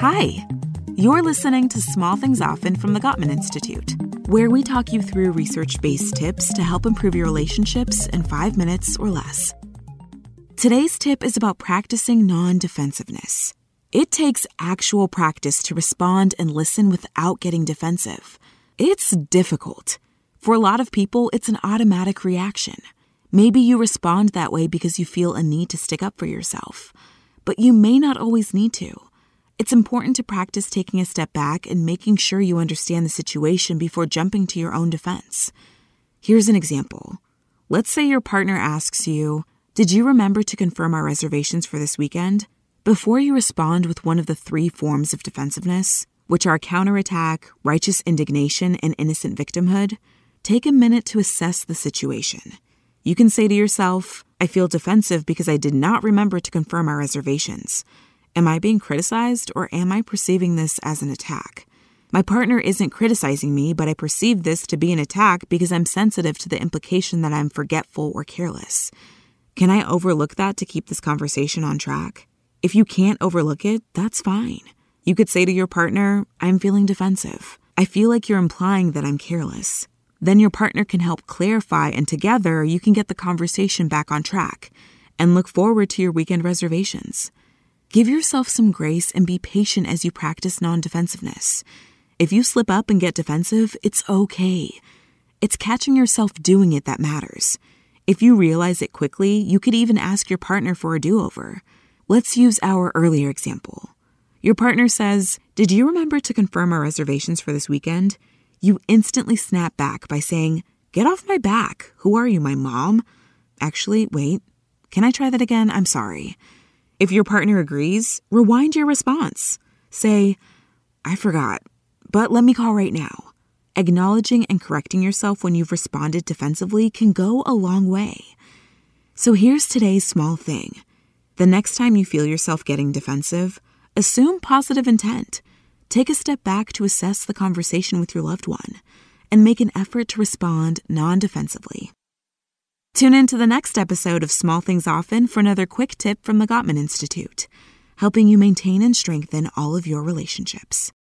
Hi, you're listening to Small Things Often from the Gottman Institute, where we talk you through research based tips to help improve your relationships in five minutes or less. Today's tip is about practicing non defensiveness. It takes actual practice to respond and listen without getting defensive. It's difficult. For a lot of people, it's an automatic reaction. Maybe you respond that way because you feel a need to stick up for yourself, but you may not always need to. It's important to practice taking a step back and making sure you understand the situation before jumping to your own defense. Here's an example. Let's say your partner asks you, Did you remember to confirm our reservations for this weekend? Before you respond with one of the three forms of defensiveness, which are counterattack, righteous indignation, and innocent victimhood, take a minute to assess the situation. You can say to yourself, I feel defensive because I did not remember to confirm our reservations. Am I being criticized or am I perceiving this as an attack? My partner isn't criticizing me, but I perceive this to be an attack because I'm sensitive to the implication that I'm forgetful or careless. Can I overlook that to keep this conversation on track? If you can't overlook it, that's fine. You could say to your partner, I'm feeling defensive. I feel like you're implying that I'm careless. Then your partner can help clarify, and together you can get the conversation back on track and look forward to your weekend reservations. Give yourself some grace and be patient as you practice non defensiveness. If you slip up and get defensive, it's okay. It's catching yourself doing it that matters. If you realize it quickly, you could even ask your partner for a do over. Let's use our earlier example. Your partner says, Did you remember to confirm our reservations for this weekend? you instantly snap back by saying, Get off my back. Who are you, my mom? Actually, wait. Can I try that again? I'm sorry. If your partner agrees, rewind your response. Say, I forgot, but let me call right now. Acknowledging and correcting yourself when you've responded defensively can go a long way. So here's today's small thing. The next time you feel yourself getting defensive, assume positive intent Take a step back to assess the conversation with your loved one and make an effort to respond non defensively. Tune in to the next episode of Small Things Often for another quick tip from the Gottman Institute, helping you maintain and strengthen all of your relationships.